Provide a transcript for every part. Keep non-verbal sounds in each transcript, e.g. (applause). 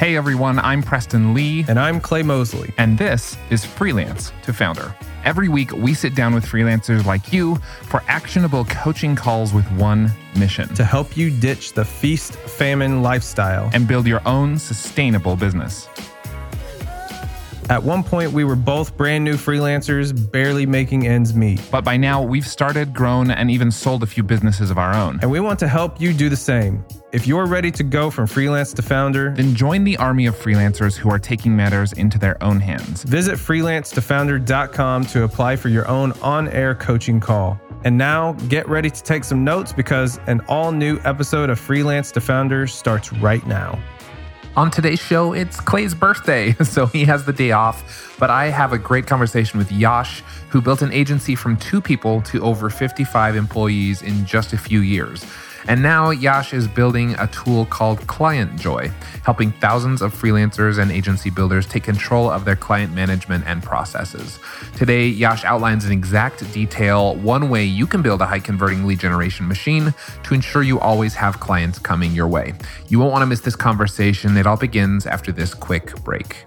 Hey everyone, I'm Preston Lee. And I'm Clay Mosley. And this is Freelance to Founder. Every week, we sit down with freelancers like you for actionable coaching calls with one mission to help you ditch the feast famine lifestyle and build your own sustainable business. At one point, we were both brand new freelancers, barely making ends meet. But by now, we've started, grown, and even sold a few businesses of our own. And we want to help you do the same. If you're ready to go from freelance to founder, then join the army of freelancers who are taking matters into their own hands. Visit freelancetofounder.com to apply for your own on air coaching call. And now get ready to take some notes because an all new episode of Freelance to Founder starts right now. On today's show, it's Clay's birthday, (laughs) so he has the day off. But I have a great conversation with Yash, who built an agency from two people to over 55 employees in just a few years. And now Yash is building a tool called ClientJoy, helping thousands of freelancers and agency builders take control of their client management and processes. Today, Yash outlines in exact detail one way you can build a high converting lead generation machine to ensure you always have clients coming your way. You won't want to miss this conversation. It all begins after this quick break.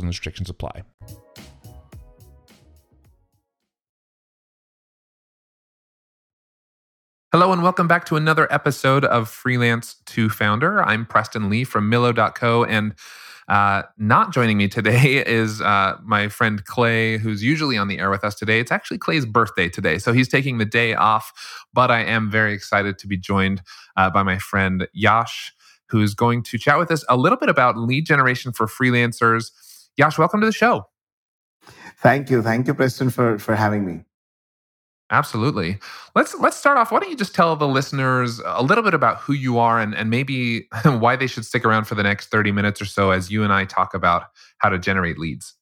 Rules and restrictions apply. Hello and welcome back to another episode of Freelance to Founder. I'm Preston Lee from Millo.co and uh, not joining me today (laughs) is uh, my friend Clay, who's usually on the air with us today. It's actually Clay's birthday today, so he's taking the day off. But I am very excited to be joined uh, by my friend Yash, who's going to chat with us a little bit about lead generation for freelancers Yash, welcome to the show. Thank you. Thank you, Preston, for, for having me. Absolutely. Let's let's start off. Why don't you just tell the listeners a little bit about who you are and, and maybe (laughs) why they should stick around for the next 30 minutes or so as you and I talk about how to generate leads.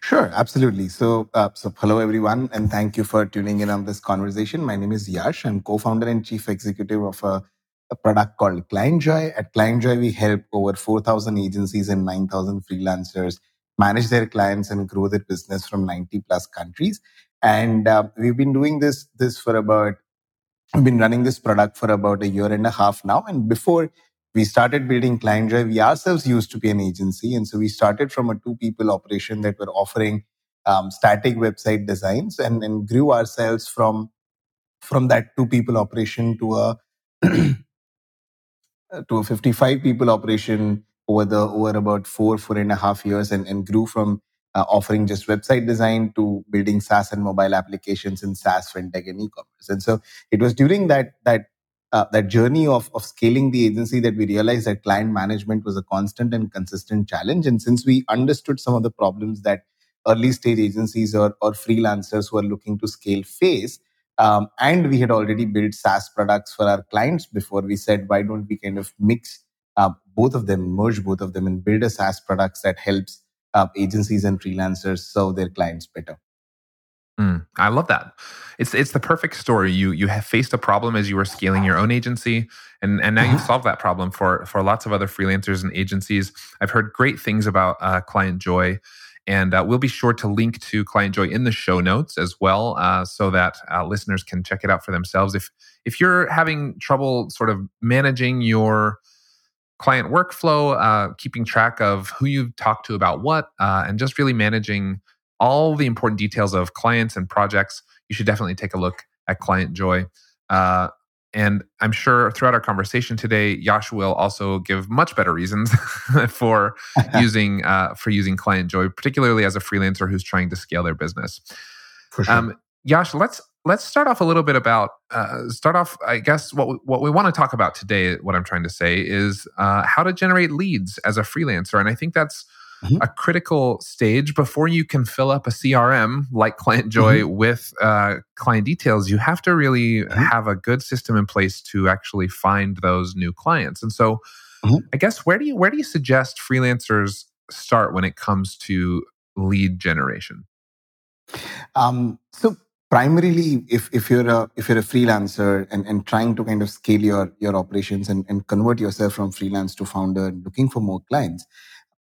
Sure, absolutely. So, uh, so hello everyone, and thank you for tuning in on this conversation. My name is Yash. I'm co-founder and chief executive of a, a product called ClientJoy. At ClientJoy, we help over 4,000 agencies and 9,000 freelancers manage their clients and grow their business from 90 plus countries. And uh, we've been doing this this for about we've been running this product for about a year and a half now. And before we started building ClientJoy, we ourselves used to be an agency, and so we started from a two people operation that were offering um, static website designs, and, and grew ourselves from from that two people operation to a (clears throat) to a 55 people operation over the over about four four and a half years and, and grew from uh, offering just website design to building SaaS and mobile applications in SaaS, fintech, and e-commerce. And so it was during that that uh, that journey of of scaling the agency that we realized that client management was a constant and consistent challenge. And since we understood some of the problems that early stage agencies or, or freelancers who are looking to scale face, um, and we had already built SaaS products for our clients before, we said, why don't we kind of mix uh, both of them, merge both of them, and build a SaaS products that helps uh, agencies and freelancers serve their clients better. Mm, I love that. It's it's the perfect story. You you have faced a problem as you were scaling your own agency, and and now you've solved that problem for for lots of other freelancers and agencies. I've heard great things about uh, ClientJoy, and uh, we'll be sure to link to ClientJoy in the show notes as well, uh, so that uh, listeners can check it out for themselves. If if you're having trouble sort of managing your client workflow, uh, keeping track of who you've talked to about what, uh, and just really managing all the important details of clients and projects, you should definitely take a look at ClientJoy. Uh, and I'm sure throughout our conversation today, Yash will also give much better reasons (laughs) for (laughs) using uh, for using Client Joy, particularly as a freelancer who's trying to scale their business. For sure. Um, Yash, let's let's start off a little bit about uh, start off. I guess what we, what we want to talk about today, what I'm trying to say is uh, how to generate leads as a freelancer, and I think that's mm-hmm. a critical stage before you can fill up a CRM like ClientJoy mm-hmm. with uh, client details. You have to really mm-hmm. have a good system in place to actually find those new clients, and so. mm-hmm. I guess where do you where do you suggest freelancers start when it comes to lead generation? Um, so primarily if, if you're a if you're a freelancer and, and trying to kind of scale your your operations and, and convert yourself from freelance to founder and looking for more clients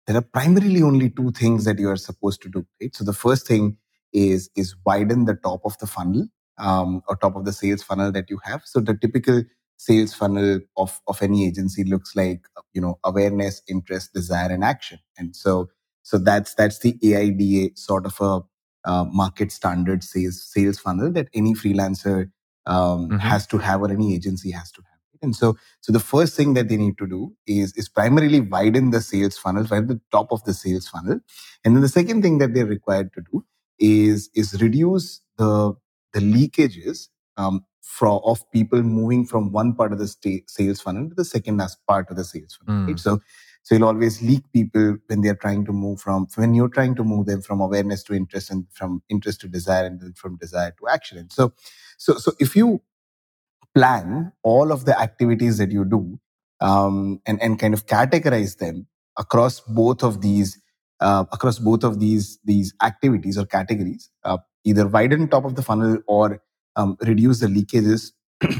there are primarily only two things that you are supposed to do right so the first thing is is widen the top of the funnel um, or top of the sales funnel that you have so the typical sales funnel of of any agency looks like you know awareness interest desire and action and so so that's that's the aida sort of a uh, market standard sales sales funnel that any freelancer um, mm-hmm. has to have or any agency has to have. And so, so the first thing that they need to do is is primarily widen the sales funnel, right at the top of the sales funnel. And then the second thing that they're required to do is is reduce the the leakages um, from of people moving from one part of the sta- sales funnel to the second as part of the sales funnel. Mm. Right? So so you'll always leak people when they're trying to move from, when you're trying to move them from awareness to interest and from interest to desire and then from desire to action. And so, so, so if you plan all of the activities that you do, um, and, and kind of categorize them across both of these, uh, across both of these, these activities or categories, uh, either widen top of the funnel or um, reduce the leakages (clears throat)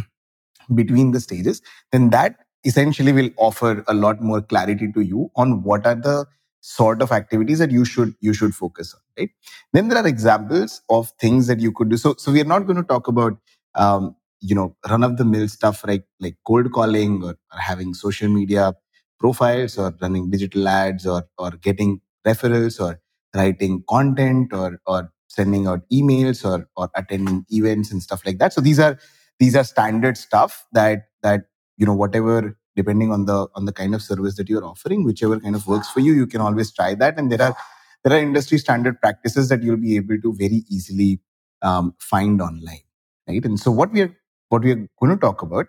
between the stages, then that essentially will offer a lot more clarity to you on what are the sort of activities that you should you should focus on right? Then there are examples of things that you could do. So so we are not going to talk about um, you know run of the mill stuff like like cold calling or, or having social media profiles or running digital ads or or getting referrals or writing content or or sending out emails or or attending events and stuff like that. So these are these are standard stuff that that you know whatever depending on the on the kind of service that you're offering whichever kind of works for you you can always try that. And there are there are industry standard practices that you'll be able to very easily um, find online right? And so what we are what we are going to talk about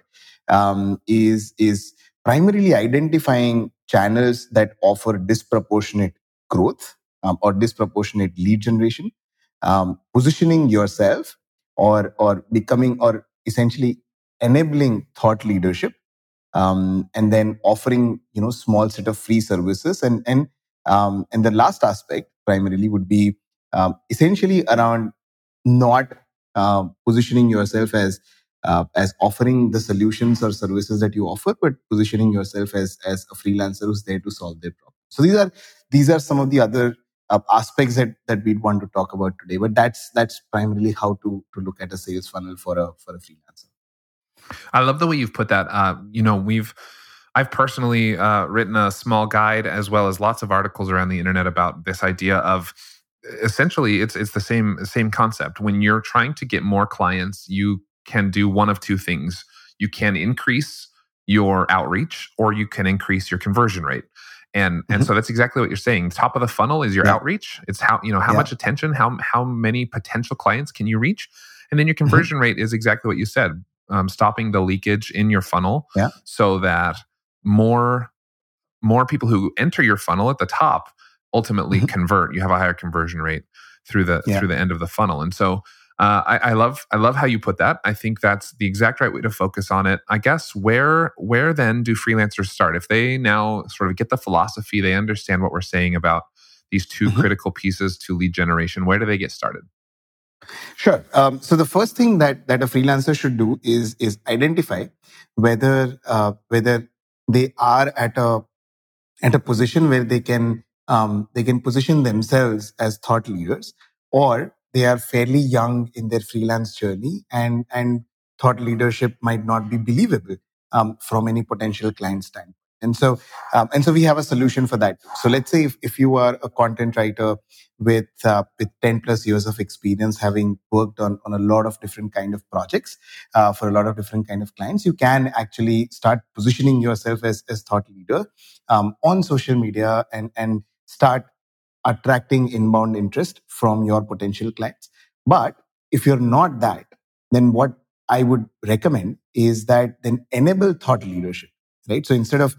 um, is is primarily identifying channels that offer disproportionate growth um, or disproportionate lead generation um, positioning yourself or or becoming or essentially enabling thought leadership um, and then offering you know small set of free services. And and um, and the last aspect primarily would be um, essentially around not uh, positioning yourself as uh, as offering the solutions or services that you offer, but positioning yourself as as a freelancer who's there to solve their problem. So these are these are some of the other uh, aspects that that we'd want to talk about today. But that's that's primarily how to to look at a sales funnel for a for a freelancer. I love the way you've put that. Uh, you know, we've I've personally uh, written a small guide as well as lots of articles around the internet about this idea of essentially it's it's the same same concept. When you're trying to get more clients, you can do one of two things. You can increase your outreach or you can increase your conversion rate. And mm-hmm. and so that's exactly what you're saying. Top of the funnel is your yeah. outreach. It's how you know how yeah. much attention, how how many potential clients can you reach? And then your mm-hmm. conversion mm-hmm. rate is exactly what you said um, stopping the leakage in your funnel yeah. so that more more people who enter your funnel at the top ultimately mm-hmm. convert you have a higher conversion rate through the yeah. through the end of the funnel and so uh, I, I, love I love how you put that. I think that's the exact right way to focus on it. I guess where where then do freelancers start if they now sort of get the philosophy, they understand what we're saying about these 2 mm-hmm. critical pieces to lead generation. Where do they get started? Sure. Um, so the first thing that that a freelancer should do is is identify whether uh, whether they are at a at a position where they can um, they can position themselves as thought leaders, or they are fairly young in their freelance journey, and and thought leadership might not be believable um, from any potential client standpoint. And so, um, and so we have a solution for that. So let's say if, if you are a content writer with uh, with 10 plus years of experience, having worked on, on a lot of different kind of projects uh, for a lot of different kind of clients, you can actually start positioning yourself as, as thought leader um, on social media and, and start attracting inbound interest from your potential clients. But if you're not that, then what I would recommend is that then enable thought leadership right? So instead of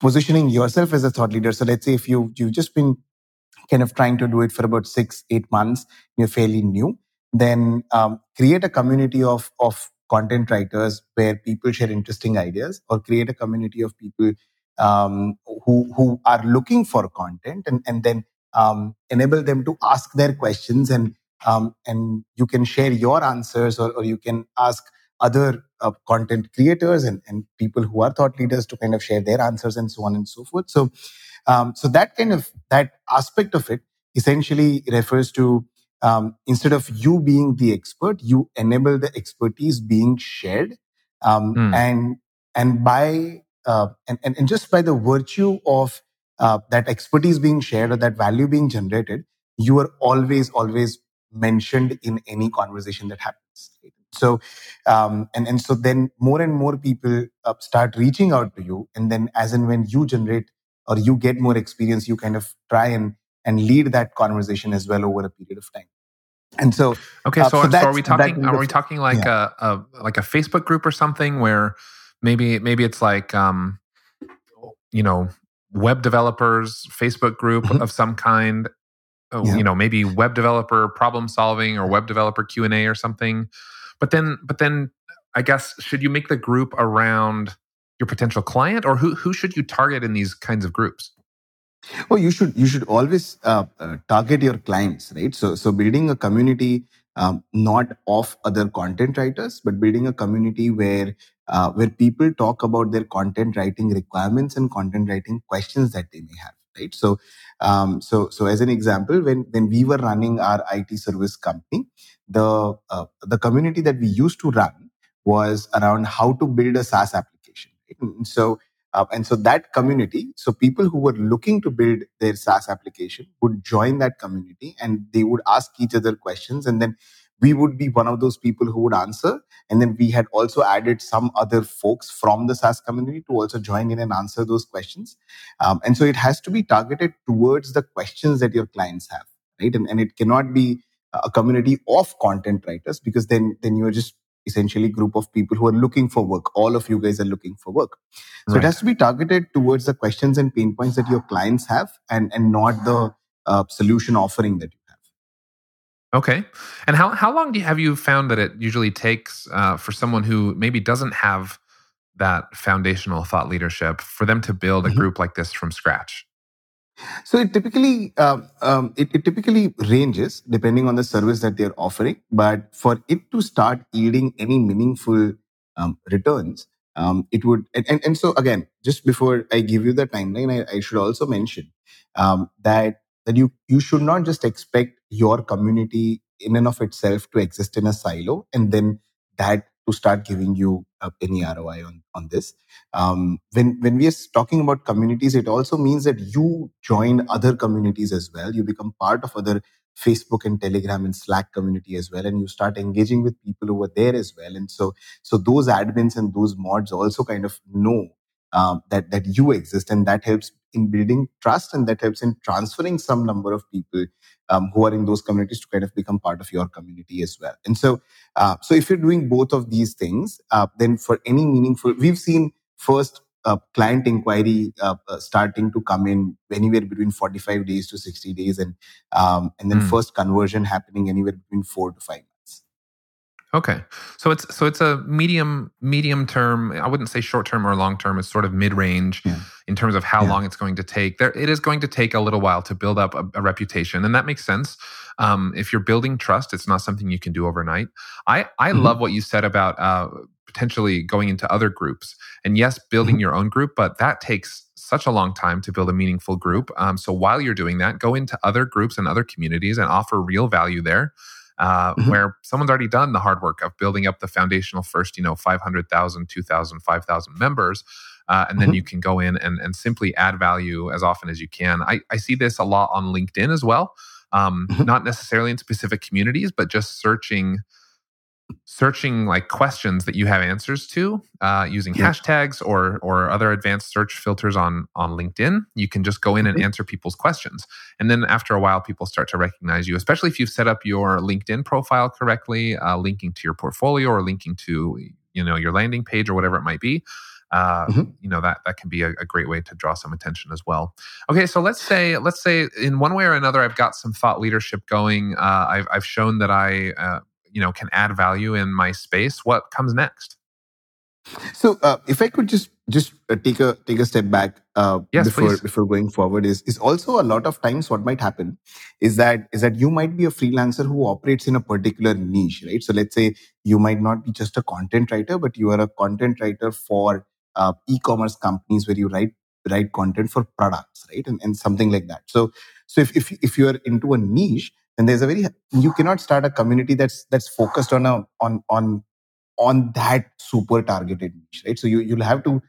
positioning yourself as a thought leader, so let's say if you you've just been kind of trying to do it for about six eight months, you're fairly new, then um, create a community of of content writers where people share interesting ideas, or create a community of people um, who who are looking for content, and and then um, enable them to ask their questions, and um, and you can share your answers, or, or you can ask other uh, content creators and, and people who are thought leaders to kind of share their answers and so on and so forth. So, um, so that kind of that aspect of it essentially refers to um, instead of you being the expert, you enable the expertise being shared, um, mm. and and by uh, and, and and just by the virtue of uh, that expertise being shared or that value being generated, you are always always mentioned in any conversation that happens. So, um, and and so then more and more people uh, start reaching out to you, and then as and when you generate or you get more experience, you kind of try and and lead that conversation as well over a period of time. And so, okay, so, uh, so, so are we talking? Are we talking like yeah. a, a like a Facebook group or something where maybe maybe it's like um, you know web developers Facebook group mm-hmm. of some kind oh, yeah. you know maybe web developer problem solving or web developer q&a or something but then, but then, I guess should you make the group around your potential client, or who who should you target in these kinds of groups? Oh, you should you should always uh, uh, target your clients, right? So so building a community um, not of other content writers, but building a community where uh, where people talk about their content writing requirements and content writing questions that they may have, right? So um, so so as an example, when when we were running our IT service company, the uh, the community that we used to run was around how to build a SaaS application. So uh, and so that community, so people who were looking to build their SaaS application would join that community and they would ask each other questions. And then we would be one of those people who would answer. And then we had also added some other folks from the SaaS community to also join in and answer those questions. Um, and so it has to be targeted towards the questions that your clients have, right? And, and it cannot be a community of content writers because then then you're just essentially group of people who are looking for work. All of you guys are looking for work. So right. it has to be targeted towards the questions and pain points that your clients have and and not the uh, solution offering that you have. Okay. And how, how long do you, have you found that it usually takes uh, for someone who maybe doesn't have that foundational thought leadership for them to build a mm-hmm. group like this from scratch so it typically uh, um, it, it, typically ranges depending on the service that they're offering. But for it to start yielding any meaningful um, returns, um, it would and, and, and, so again, just before I give you the timeline, I, I should also mention um, that that you you should not just expect your community in and of itself to exist in a silo and then that to start giving you uh, any ROI on, on this. Um, when, when we are talking about communities, it also means that you join other communities as well. You become part of other Facebook and Telegram and Slack community as well, and you start engaging with people over there as well. And so, so those admins and those mods also kind of know um, that that you exist, and that helps in building trust, and that helps in transferring some number of people um, who are in those communities to kind of become part of your community as well. And so, uh, so if you're doing both of these things, uh, then for any meaningful, we've seen first uh, client inquiry uh, uh, starting to come in anywhere between 45 days to 60 days, and um, and then mm. first conversion happening anywhere between four to five Okay. So it's so it's a medium medium term. I wouldn't say short term or long term. It's sort of mid range yeah. in terms of how yeah. long it's going to take. There, it is going to take a little while to build up a, a reputation, and that makes sense. Um, if you're building trust, it's not something you can do overnight. I I mm-hmm. love what you said about uh, potentially going into other groups, and yes, building mm-hmm. your own group, but that takes such a long time to build a meaningful group. Um, so while you're doing that, go into other groups and other communities and offer real value there uh, mm-hmm. where someone's already done the hard work of building up the foundational first, you know, 500,000, 2,000, 5,000 members. Uh, and then mm-hmm. you can go in and, and simply add value as often as you can. I, I see this a lot on LinkedIn as well. Um, mm-hmm. Not necessarily in specific communities, but just searching searching like questions that you have answers to uh, using yeah. hashtags or or other advanced search filters on on LinkedIn. You can just go in and mm-hmm. answer people's questions, and then after a while, people start to recognize you. Especially if you've set up your LinkedIn profile correctly, uh, linking to your portfolio or linking to you know your landing page or whatever it might be. Uh, mm-hmm. you know that that can be a, a, great way to draw some attention as well. Okay, so let's say let's say in one way or another, I've got some thought leadership going. Uh, I've I've shown that I uh, you know can add value in my space what comes next So, uh, if I could just just uh, take a take a step back uh, yes, before please. before going forward, is is also a lot of times what might happen is that is that you might be a freelancer who operates in a particular niche, right? So, let's say you might not be just a content writer, but you are a content writer for uh, e-commerce companies where you write write content for products, right, and, and something like that. So, so if if if you are into a niche, then there's a very you cannot start a community that's that's focused on a on on on that super targeted niche, right? So you you'll have to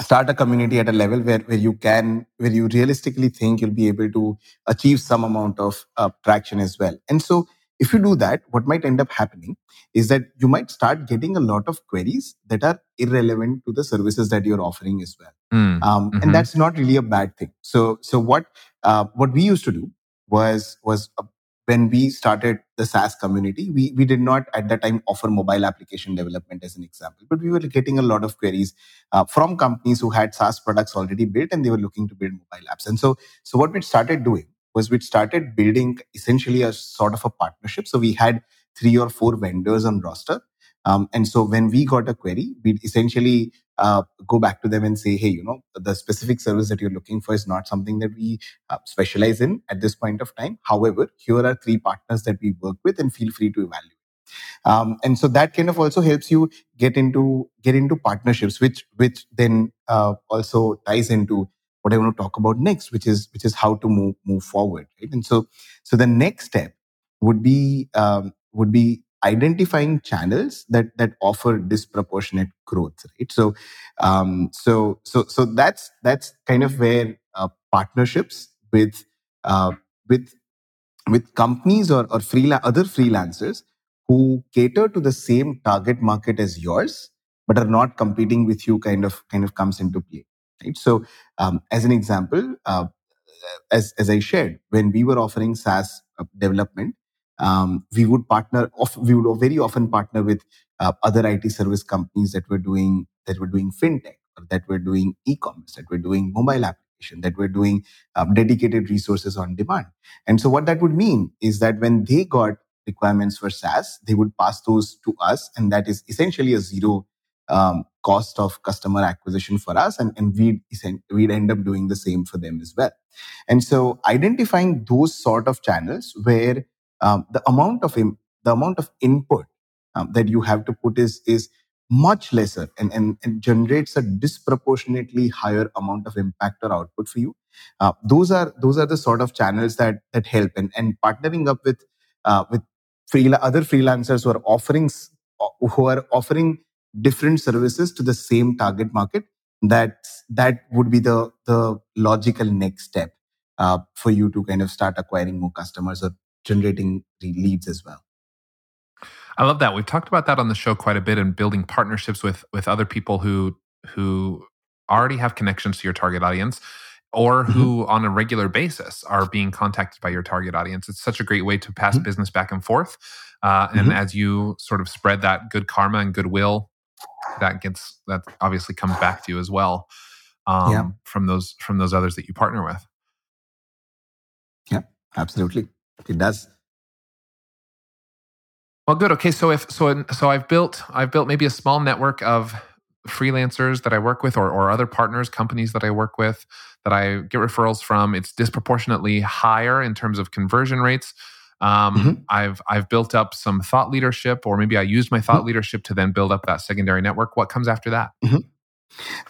start a community at a level where where you can where you realistically think you'll be able to achieve some amount of uh, traction as well. And so if you do that, what might end up happening is that you might start getting a lot of queries that are irrelevant to the services that you're offering as well. Mm, Um, mhm. And that's not really a bad thing. So, so what uh, what we used to do was was uh, when we started the SaaS community, we we did not at that time offer mobile application development as an example, but we were getting a lot of queries uh, from companies who had SaaS products already built and they were looking to build mobile apps. And so, so what we started doing was we started building essentially a sort of a partnership. So we had three or four vendors on roster. Um, and so when we got a query, we'd essentially uh, go back to them and say, hey, you know, the specific service that you're looking for is not something that we uh, specialize in at this point of time. However, here are three partners that we work with and feel free to evaluate. Um, and so that kind of also helps you get into get into partnerships, which which then uh, also ties into what I want to talk about next, which is which is how to move move forward. Right? And so so the next step would be um, would be identifying channels that that offer disproportionate growth. Right. So um, so so so that's that's kind of where uh, partnerships with uh, with with companies or, or freela- other freelancers who cater to the same target market as yours but are not competing with you kind of kind of comes into play right so um, as an example uh, as as i shared when we were offering saas uh, development um, we would partner of we would very often partner with uh, other it service companies that were doing that were doing fintech or that were doing e-commerce that were doing mobile application that were doing um, dedicated resources on demand and so what that would mean is that when they got requirements for SaaS, they would pass those to us. And that is essentially a zero um, cost of customer acquisition for us. And, and we'd, we'd end up doing the same for them as well. And so identifying those sort of channels where um, the amount of im- the amount of input um, that you have to put is is much lesser and, and, and generates a disproportionately higher amount of impact or output for you. Uh, those are those are the sort of channels that that help. And and partnering up with uh, with freela- other freelancers who are offering who are offering different services to the same target market that that would be the the logical next step uh, for you to kind of start acquiring more customers or generating leads as well I love that. We've talked about that on the show quite a bit and building partnerships with with other people who who already have connections to your target audience or who on a regular basis are being contacted by your target audience. It's such a great way to pass Mhm. business back and forth. Uh, and Mhm. as you sort of spread that good karma and goodwill, that gets that obviously comes back to you as well um, Yeah. from those from those others that you partner with. yeah absolutely it does Well, good. Okay, so if so, so I've built I've built maybe a small network of freelancers that I work with, or or other partners, companies that I work with that I get referrals from. It's disproportionately higher in terms of conversion rates. Um, Mhm. I've I've built up some thought leadership, or maybe I used my thought leadership to then build up that secondary network. What comes after that?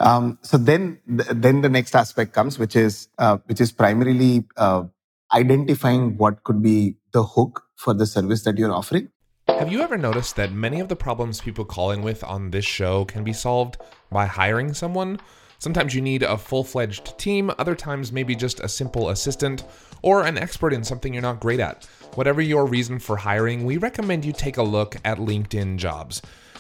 Um, so then, th- then the next aspect comes, which is uh, which is primarily uh, identifying what could be the hook for the service that you're offering. Have you ever noticed that many of the problems people call in with on this show can be solved by hiring someone? Sometimes you need a full fledged team, other times, maybe just a simple assistant or an expert in something you're not great at. Whatever your reason for hiring, we recommend you take a look at LinkedIn Jobs.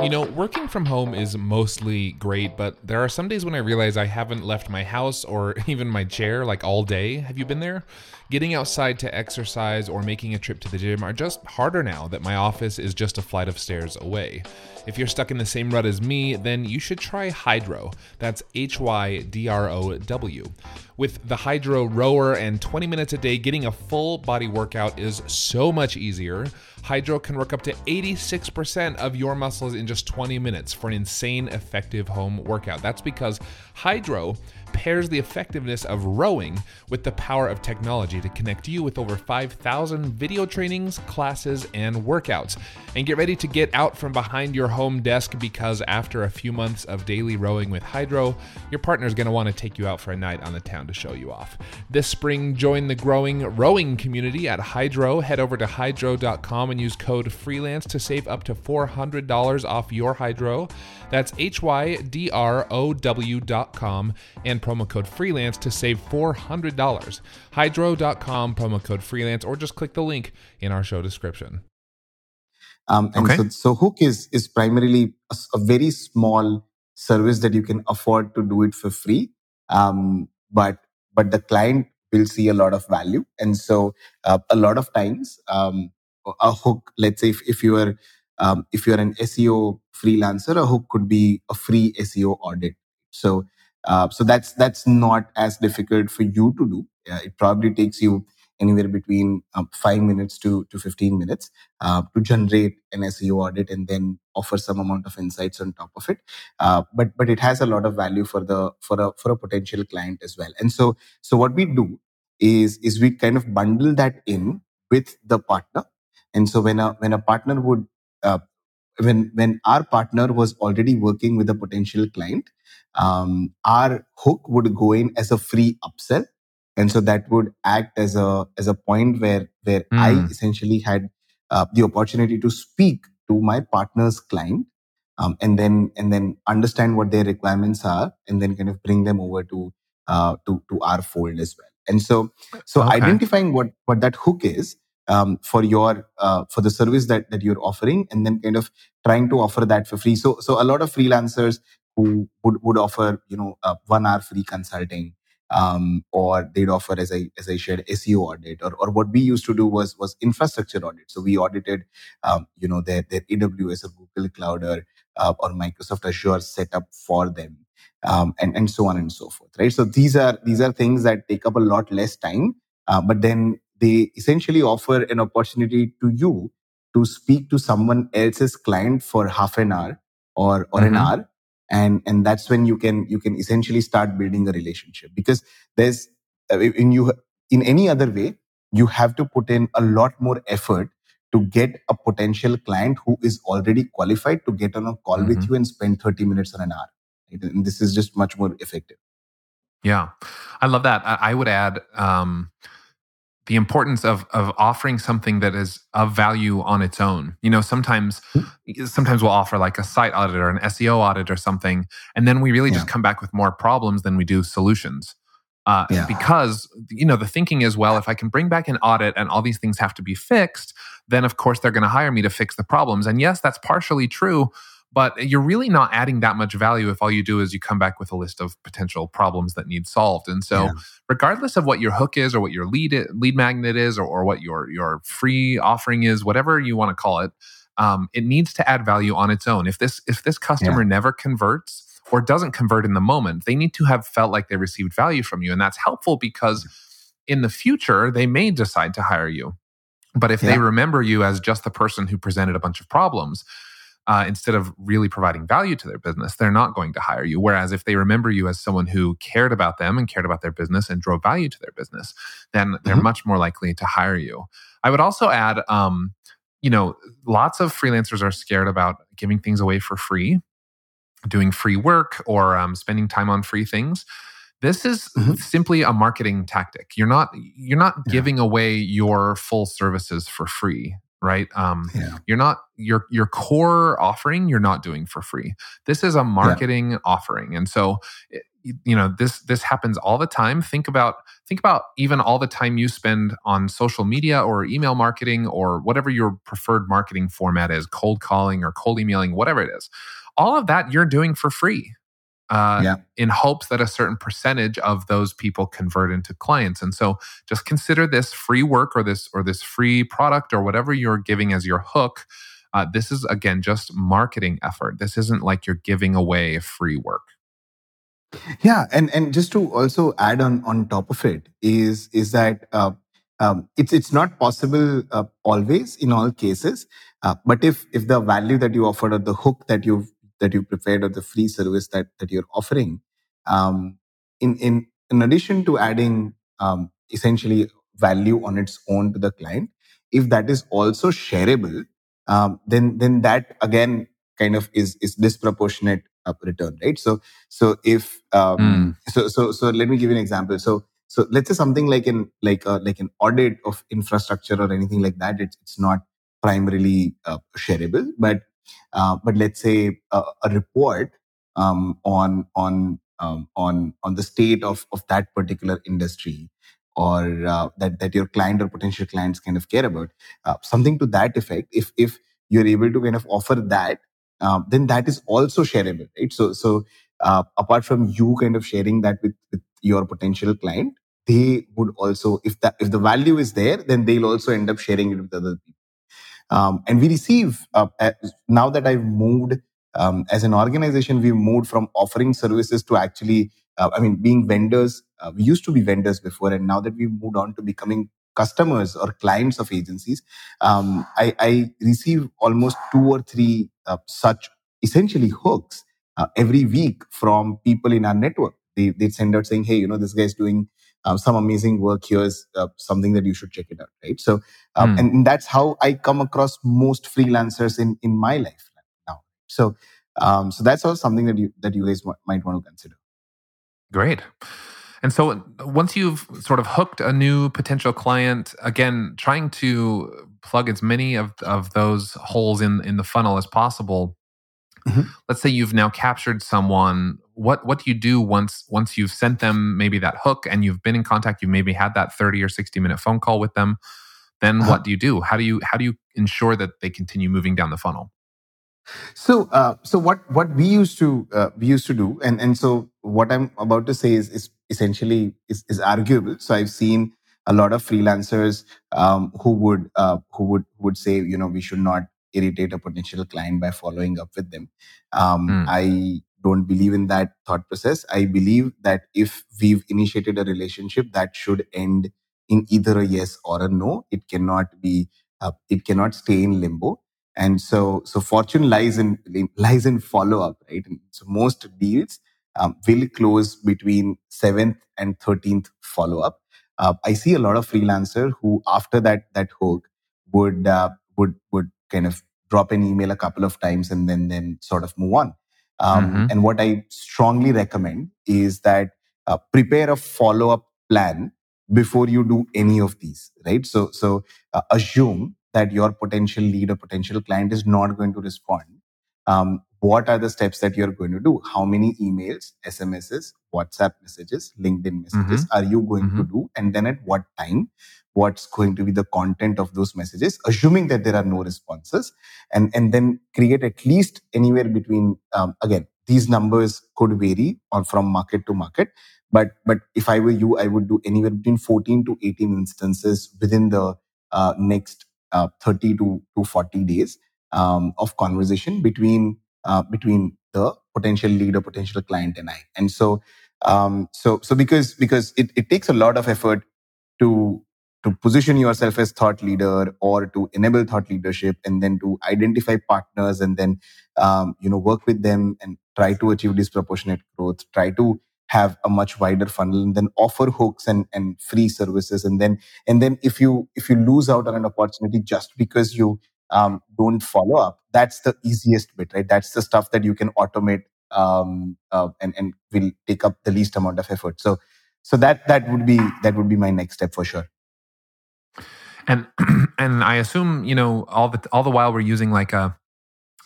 You know, working from home is mostly great, but there are some days when I realize I haven't left my house or (laughs) even my chair like all day. Have you been there? Getting outside to exercise or making a trip to the gym are just harder now that my office is just a flight of stairs away. If you're stuck in the same rut as me, then you should try Hydrow. That's H Y D R O W. With the Hydrow rower and 20 minutes a day, getting a full body workout is so much easier. Hydrow can work up to 86% of your muscles in just 20 minutes for an insane effective home workout. That's because Hydrow pairs the effectiveness of rowing with the power of technology to connect you with over 5,000 video trainings, classes, and workouts. And get ready to get out from behind your home desk because after a few months of daily rowing with Hydrow, your partner is going to want to take you out for a night on the town to show you off. This spring, join the growing rowing community at Hydrow. Head over to hydrow.com and use code FREELANCE to save up to $400 off your Hydrow. That's H Y D R O W.com and promo code freelance to save $400. Hydrow.com, promo code freelance, or just click the link in our show description. Um, and Okay. so, so Hook is is primarily a very small service that you can afford to do it for free. Um, but but the client will see a lot of value, and so uh, a lot of times um, a hook. Let's say if, if you are um, if you're an SEO freelancer, a hook could be a free SEO audit. So uh, so that's that's not as difficult for you to do. Uh, it probably takes you anywhere between um, five minutes to to 15 minutes uh, to generate an SEO audit and then offer some amount of insights on top of it. Uh, but but it has a lot of value for the for a for a potential client as well. And so so what we do is is we kind of bundle that in with the partner. And so when a when a partner would uh, when when our partner was already working with a potential client, um, our hook would go in as a free upsell and so that would act as a as a point where where i Mm. essentially had uh, the opportunity to speak to my partner's client um, and then and then understand what their requirements are and then kind of bring them over to uh, to to our fold as well and so so Okay. identifying what what that hook is um, for your uh, for the service that that you're offering and then kind of trying to offer that for free so so a lot of freelancers who would would offer you know uh, one hour free consulting um, or they'd offer as I as I shared SEO audit or or what we used to do was was infrastructure audit. So we audited um, you know their their AWS or Google Cloud or uh, or Microsoft Azure setup for them. Um, and and so on and so forth, right? So these are these are things that take up a lot less time, uh, but then they essentially offer an opportunity to you to speak to someone else's client for half an hour or or an Mhm. hour and and that's when you can you can essentially start building a relationship because there's uh, in you in any other way you have to put in a lot more effort to get a potential client who is already qualified to get on a call with Mhm. you and spend 30 minutes or an hour and this is just much more effective Yeah, I love that. I, I would add um, the importance of of offering something that is of value on its own. You know, sometimes sometimes we'll offer like a site audit or an SEO audit or something, and then we really just come back with more problems than we do solutions. Uh, Yeah. Because you know the thinking is, well, if I can bring back an audit and all these things have to be fixed, then of course they're going to hire me to fix the problems. And yes, that's partially true, but you're really not adding that much value if all you do is you come back with a list of potential problems that need solved. And so, Yeah. regardless of what your hook is or what your lead lead magnet is or, or what your your free offering is, whatever you want to call it, um, it needs to add value on its own. If this if this customer never converts or doesn't convert in the moment, they need to have felt like they received value from you, and that's helpful because in the future they may decide to hire you. But if they remember you as just the person who presented a bunch of problems, uh, instead of really providing value to their business, they're not going to hire you. Whereas if they remember you as someone who cared about them and cared about their business and drove value to their business, then they're Mhm. much more likely to hire you. I would also add, um, you know, lots of freelancers are scared about giving things away for free. doing free work or um, spending time on free things. This is mm-hmm. simply a marketing tactic. You're not you're not yeah. giving away your full services for free, right? Um, yeah. You're not your your core offering. You're not doing for free. This is a marketing yeah. offering, and so you know this this happens all the time think about think about even all the time you spend on social media or email marketing or whatever your preferred marketing format is cold calling or cold emailing whatever it is all of that you're doing for free uh, yeah. in hopes that a certain percentage of those people convert into clients. And so just consider this free work or this or this free product or whatever you're giving as your hook. Uh, this is again just marketing effort. This isn't like you're giving away free work. Yeah, and and just to also add on on top of it is is that uh, um, it's it's not possible uh, always in all cases, uh, but if if the value that you offered or the hook that you that you prepared or the free service that that you're offering, um, in in in addition to adding um, essentially value on its own to the client, if that is also shareable, um, then then that again kind of is is disproportionate uh, return, right? So, so if um, mm. so so so let me give you an example. So so let's say something like an like a, like an audit of infrastructure or anything like that. It's it's not primarily uh, shareable, but uh, but let's say a, a report um, on on um, on on the state of of that particular industry or uh, that that your client or potential clients kind of care about uh, something to that effect if if you're able to kind of offer that um, then that is also shareable, right? So, so uh, apart from you kind of sharing that with, with your potential client, they would also, if that if the value is there, then they'll also end up sharing it with other people. Um, and we receive uh, now that I've moved um, as an organization, we've moved from offering services to actually, uh, I mean, being vendors. Uh, we used to be vendors before, and now that we've moved on to becoming customers or clients of agencies, um, I, I, receive almost two or three uh, such essentially hooks uh, every week from people in our network. They, they send out saying, hey, you know, this guy's doing uh, some amazing work. Here's uh, something that you should check it out, right? So, mm. and that's how I come across most freelancers in, in my life now. So, um, so that's also something that you that you guys might want to consider. Great. And so once you've sort of hooked a new potential client, again, trying to plug as many of, of those holes in, in the funnel as possible. Mm-hmm. Let's say you've now captured someone. What what do you do once once you've sent them maybe that hook and you've been in contact, you've maybe had that 30 or 60 minute phone call with them? Then uh-huh. what do you do? How do you how do you ensure that they continue moving down the funnel? So, uh, so what what we used to uh, we used to do, and and so what I'm about to say is is essentially is, is arguable. So I've seen a lot of freelancers um, who would uh, who would would say, you know, we should not irritate a potential client by following up with them. Um, mm. I don't believe in that thought process. I believe that if we've initiated a relationship, that should end in either a yes or a no. It cannot be. Uh, it cannot stay in limbo. And so, so fortune lies in lies in follow up, right? And so most deals um, will close between seventh and thirteenth follow up. Uh, I see a lot of freelancer who, after that that hook, would uh, would would kind of drop an email a couple of times and then then sort of move on. Um, mm-hmm. And what I strongly recommend is that uh, prepare a follow up plan before you do any of these. Right. So so uh, assume that your potential lead or potential client is not going to respond, um, what are the steps that you're going to do? How many emails, SMSs, WhatsApp messages, LinkedIn messages mm-hmm. are you going mm-hmm. to do? And then at what time? What's going to be the content of those messages, assuming that there are no responses, and and then create at least anywhere between um, again these numbers could vary on from market to market, but but if I were you, I would do anywhere between 14 to 18 instances within the uh, next uh, 30 to, to 40 days um, of conversation between uh, between the potential lead or potential client and I. And so um, so so because because it, it takes a lot of effort to to position yourself as thought leader or to enable thought leadership and then to identify partners and then um, you know work with them and try to achieve disproportionate growth try to have a much wider funnel and then offer hooks and, and free services and then and then if you if you lose out on an opportunity just because you um, don't follow up that's the easiest bit right that's the stuff that you can automate um, uh, and and will take up the least amount of effort. So so that that would be that would be my next step for sure. And (clears throat) and I assume you know all the all the while we're using like a,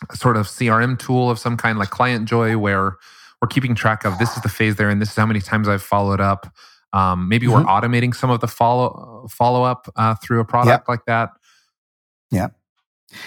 a sort of CRM tool of some kind, like Client Joy, where we're keeping track of this is the phase there, and this is how many times I've followed up. Um, maybe mm-hmm. we're automating some of the follow follow up uh, through a product like that. Yeah,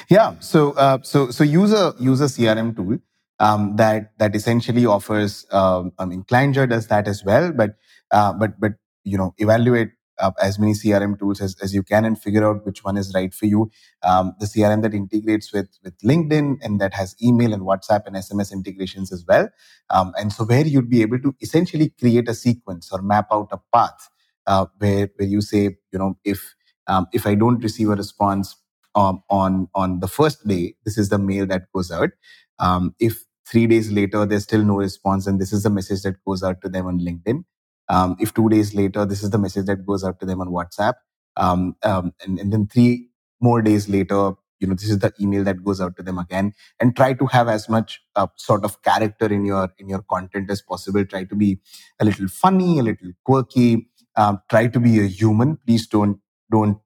yeah. So uh, so so use a use a CRM tool um, that that essentially offers. Um, I mean, ClientJoy does that as well, but uh, but but you know evaluate uh, as many CRM tools as, as you can and figure out which one is right for you. Um, the CRM that integrates with, with LinkedIn and that has email and WhatsApp and SMS integrations as well. Um, and so where you'd be able to essentially create a sequence or map out a path uh, where, where you say, you know, if, um, if I don't receive a response um, on, on the first day, this is the mail that goes out. Um, if three days later, there's still no response and this is the message that goes out to them on LinkedIn. Um, if two days later, this is the message that goes out to them on WhatsApp. Um, um, and, and then three more days later, you know, this is the email that goes out to them again and try to have as much uh, sort of character in your, in your content as possible. Try to be a little funny, a little quirky, um, try to be a human. Please don't, don't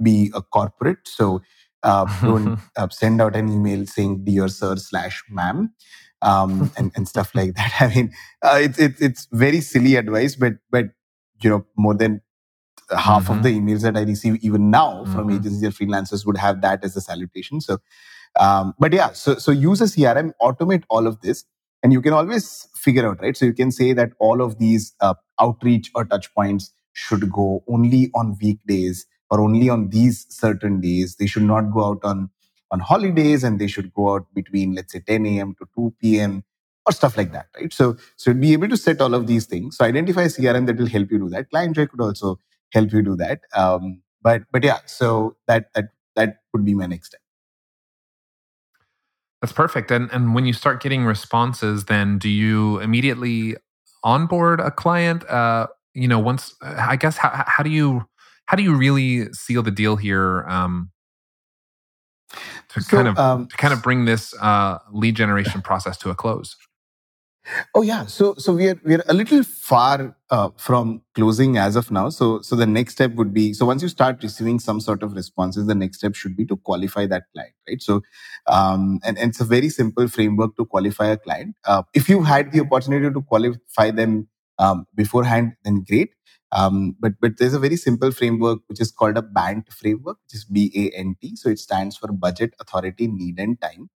be a corporate. So, uh, don't (laughs) uh, send out an email saying dear sir slash ma'am um, and, and stuff like that. (laughs) I mean, uh, it's it, it's very silly advice, but but you know more than half mm-hmm. of the emails that I receive even now mm-hmm. from agencies or freelancers would have that as a salutation. So, um, but yeah, so so use a CRM, automate all of this, and you can always figure out right. So you can say that all of these uh, outreach or touch points should go only on weekdays or only on these certain days. They should not go out on on holidays and they should go out between let's say 10 a.m. to 2 p.m. or stuff like that, right? So so be able to set all of these things. So identify CRM that will help you do that. ClientJoy could also help you do that. Um, but but yeah, so that that that would be my next step. That's perfect. And and when you start getting responses, then do you immediately onboard a client? Uh, you know, once I guess how how do you how do you really seal the deal here? Um, to so, kind of um, to kind of bring this uh, lead generation process to a close? Oh yeah, so so we are we are a little far uh, from closing as of now. So so the next step would be so once you start receiving some sort of responses, the next step should be to qualify that client, right? So um, and, and it's a very simple framework to qualify a client. Uh, if you had the opportunity to qualify them um, beforehand, then great. Um, but but there's a very simple framework which is called a BANT framework, which is B A N T. So it stands for Budget, Authority, Need, and Time.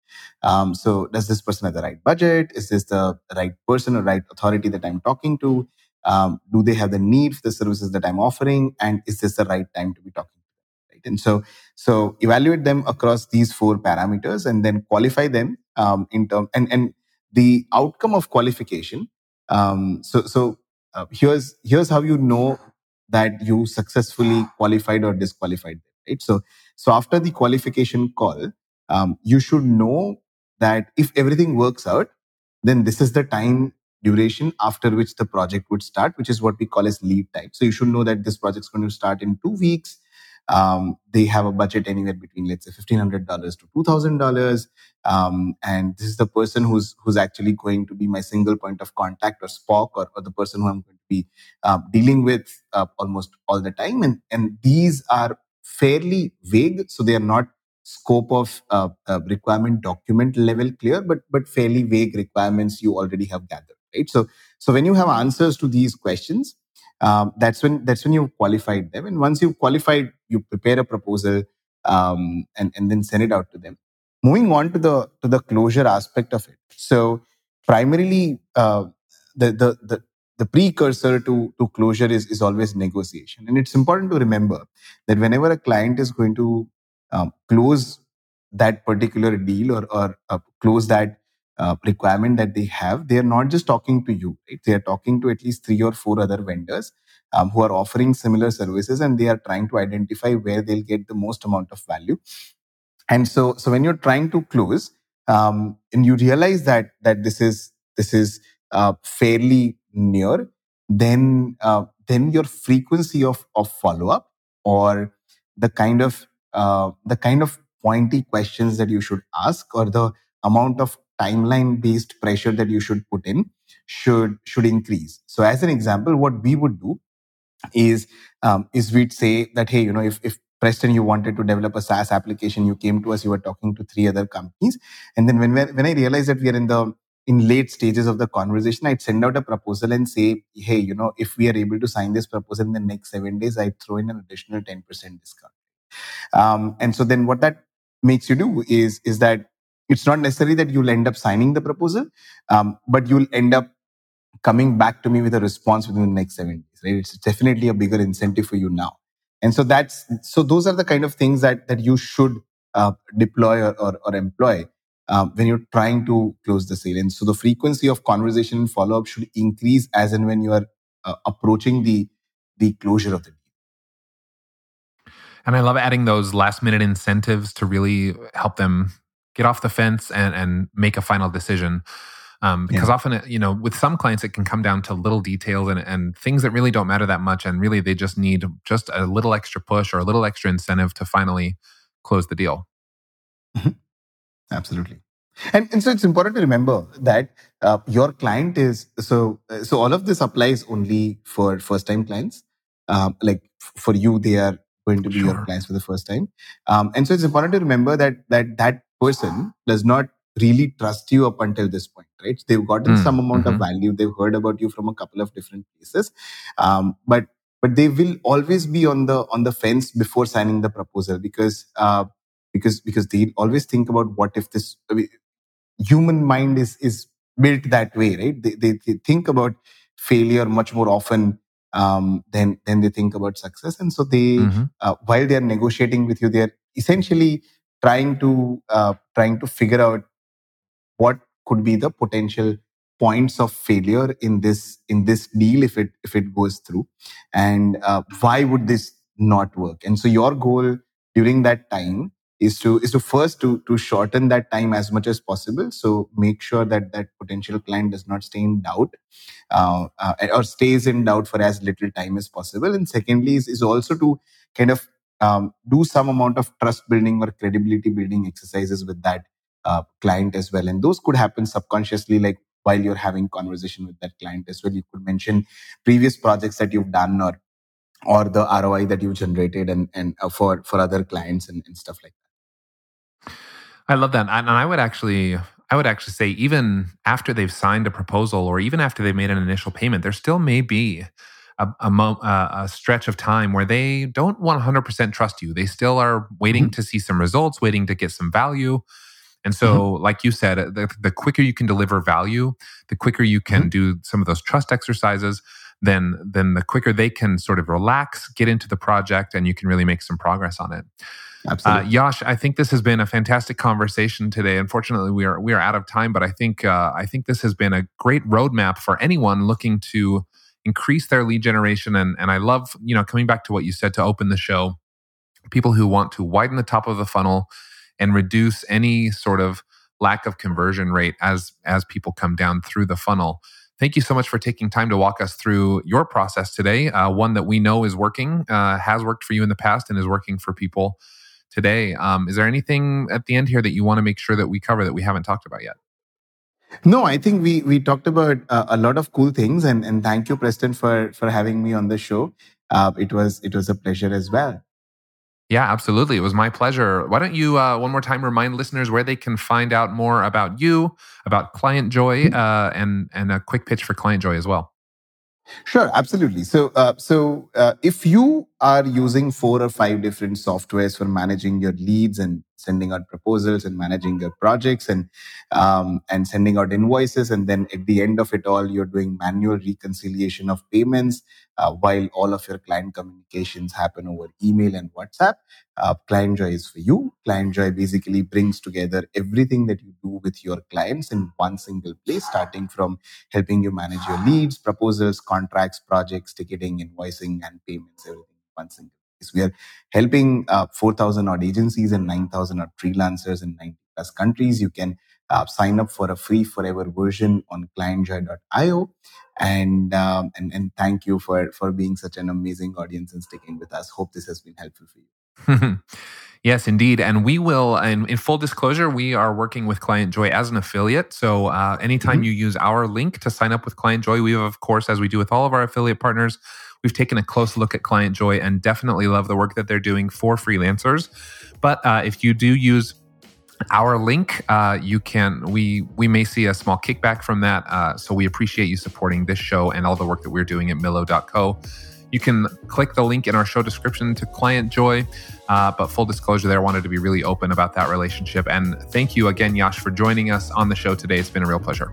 Um, so does this person have the right budget? Is this the right person or right authority that I'm talking to? Um, do they have the need for the services that I'm offering? And is this the right time to be talking to them? Right. And so so evaluate them across these four parameters and then qualify them um, in term and and the outcome of qualification. Um, so so uh, here's here's how you know that you successfully qualified or disqualified right? So so after the qualification call um, you should know that if everything works out then this is the time duration after which the project would start which is what we call as lead time. So you should know that this project is going to start in two weeks um, they have a budget anywhere between let's say $1500 to $2000 um, and this is the person who's who's actually going to be my single point of contact or SPOC or, or the person who i'm going to be uh, dealing with uh, almost all the time. And and these are fairly vague so they are not scope of uh, uh requirement document level clear but but fairly vague requirements you already have gathered right? So so when you have answers to these questions um, that's when that's when you've qualified them. And once you've qualified you prepare a proposal um, and, and then send it out to them. Moving on to the to the closure aspect of it. So primarily uh, the, the the the precursor to, to closure is, is always negotiation. And it's important to remember that whenever a client is going to um, close that particular deal or, or uh, close that uh, requirement that they have, they are not just talking to you. Right? They are talking to at least three or four other vendors um, who are offering similar services, and they are trying to identify where they'll get the most amount of value. And so, so when you're trying to close, um, and you realize that that this is this is uh, fairly near, then uh, then your frequency of of follow up or the kind of uh, the kind of pointy questions that you should ask or the amount of timeline based pressure that you should put in should should increase. So as an example, what we would do is um, is we'd say that hey, you know, if if Preston, you wanted to develop a SaaS application, you came to us, you were talking to three other companies, and then when when I realized that we are in the in late stages of the conversation, I'd send out a proposal and say, hey, you know, if we are able to sign this proposal in the next seven days, I'd throw in an additional 10% discount. Um, and so then what that makes you do is, is that it's not necessarily that you'll end up signing the proposal, um, but you'll end up coming back to me with a response within the next seven days, right? It's definitely a bigger incentive for you now. And so that's, so those are the kind of things that, that you should uh, deploy or, or, or employ um, when you're trying to close the sale. And so the frequency of conversation and follow up should increase as and when you are uh, approaching the the closure of the deal. And I love adding those last minute incentives to really help them get off the fence and, and make a final decision. Um, because yeah. often, you know, with some clients, it can come down to little details and, and things that really don't matter that much. And really, they just need just a little extra push or a little extra incentive to finally close the deal. Mm-hmm. Absolutely. And, and so it's important to remember that uh, your client is so so all of this applies only for first time clients. Um, like for you, they are going to be sure. your clients for the first time. Um, and so it's important to remember that that that person does not really trust you up until this point, right? They've gotten mm, some amount mm-hmm. of value. They've heard about you from a couple of different places, um, but but they will always be on the on the fence before signing the proposal because uh, because because they always think about what if this I mean, human mind is is built that way right they, they, they think about failure much more often um, than than they think about success and so they mm-hmm. uh, while they are negotiating with you they're essentially trying to uh, trying to figure out what could be the potential points of failure in this in this deal if it if it goes through. And uh, why would this not work? And so your goal during that time is to is to first to to shorten that time as much as possible. So make sure that that potential client does not stay in doubt uh, uh, or stays in doubt for as little time as possible. And secondly is, is also to kind of um, do some amount of trust building or credibility building exercises with that uh, client as well. And those could happen subconsciously like while you're having conversation with that client as well. You could mention previous projects that you've done or or the ROI that you've generated and and uh, for for other clients and, and stuff like that. I love that. And I would actually I would actually say even after they've signed a proposal or even after they've made an initial payment, there still may be a, a, a stretch of time where they don't 100% trust you. They still are waiting mm-hmm. to see some results, waiting to get some value. And so, mm-hmm. like you said, the, the, quicker you can deliver value, the quicker you can mm-hmm. do some of those trust exercises, then then the quicker they can sort of relax, get into the project, and you can really make some progress on it. Absolutely. Uh, Yash, I think this has been a fantastic conversation today. Unfortunately, we are we are out of time, but I think uh, I think this has been a great roadmap for anyone looking to increase their lead generation. And and I love you know coming back to what you said to open the show, people who want to widen the top of the funnel and reduce any sort of lack of conversion rate as as people come down through the funnel. Thank you so much for taking time to walk us through your process today. Uh, one that we know is working, uh, has worked for you in the past, and is working for people today. Um, is there anything at the end here that you want to make sure that we cover that we haven't talked about yet? No, I think we we talked about uh, a lot of cool things, and and thank you, Preston, for for having me on the show. Uh, it was it was a pleasure as well. Yeah, absolutely. It was my pleasure. Why don't you uh, one more time remind listeners where they can find out more about you, about Client Joy, uh, and and a quick pitch for Client Joy as well. Sure, absolutely. So, uh, so uh, if you are using four or five different softwares for managing your leads and sending out proposals and managing your projects and um, and sending out invoices, and then at the end of it all, you're doing manual reconciliation of payments uh, while all of your client communications happen over email and WhatsApp. Uh, ClientJoy is for you. ClientJoy basically brings together everything that you do with your clients in one single place, starting from helping you manage your leads, proposals, contracts, projects, ticketing, invoicing, and payments, everything in one single. We are helping uh, 4,000 odd agencies and 9,000 odd freelancers in 90 plus countries. You can uh, sign up for a free forever version on clientjoy.io and um, and and thank you for for being such an amazing audience and sticking with us. Hope this has been helpful for you (laughs) Yes, indeed. And we will, and in full disclosure, we are working with Client Joy as an affiliate. So uh, anytime mm-hmm. you use our link to sign up with Client Joy, we have, of course, as we do with all of our affiliate partners, we've taken a close look at Client Joy and definitely love the work that they're doing for freelancers. But uh, if you do use our link, uh, you can we we may see a small kickback from that. Uh, so we appreciate you supporting this show and all the work that we're doing at Millo.co. You can click the link in our show description to Client Joy. Uh, but full disclosure, there, I wanted to be really open about that relationship. And thank you again, Yash, for joining us on the show today. It's been a real pleasure.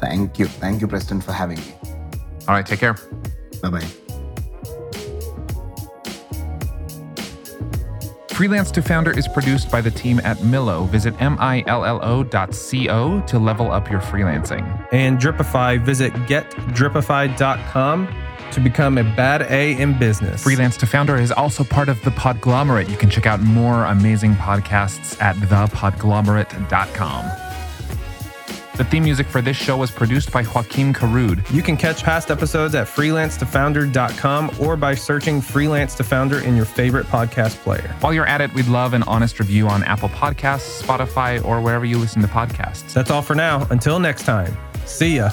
Thank you. Thank you, Preston, for having me. All right, take care. Bye bye. Freelance to Founder is produced by the team at Millo. Visit millo.co to level up your freelancing. And Dripify, visit getdripify.com to become a bad A in business. Freelance to Founder is also part of the Podglomerate. You can check out more amazing podcasts at thepodglomerate.com. The theme music for this show was produced by Joaquin Carud. You can catch past episodes at freelancetofounder.com or by searching Freelance to Founder in your favorite podcast player. While you're at it, we'd love an honest review on Apple Podcasts, Spotify, or wherever you listen to podcasts. That's all for now. Until next time, see ya.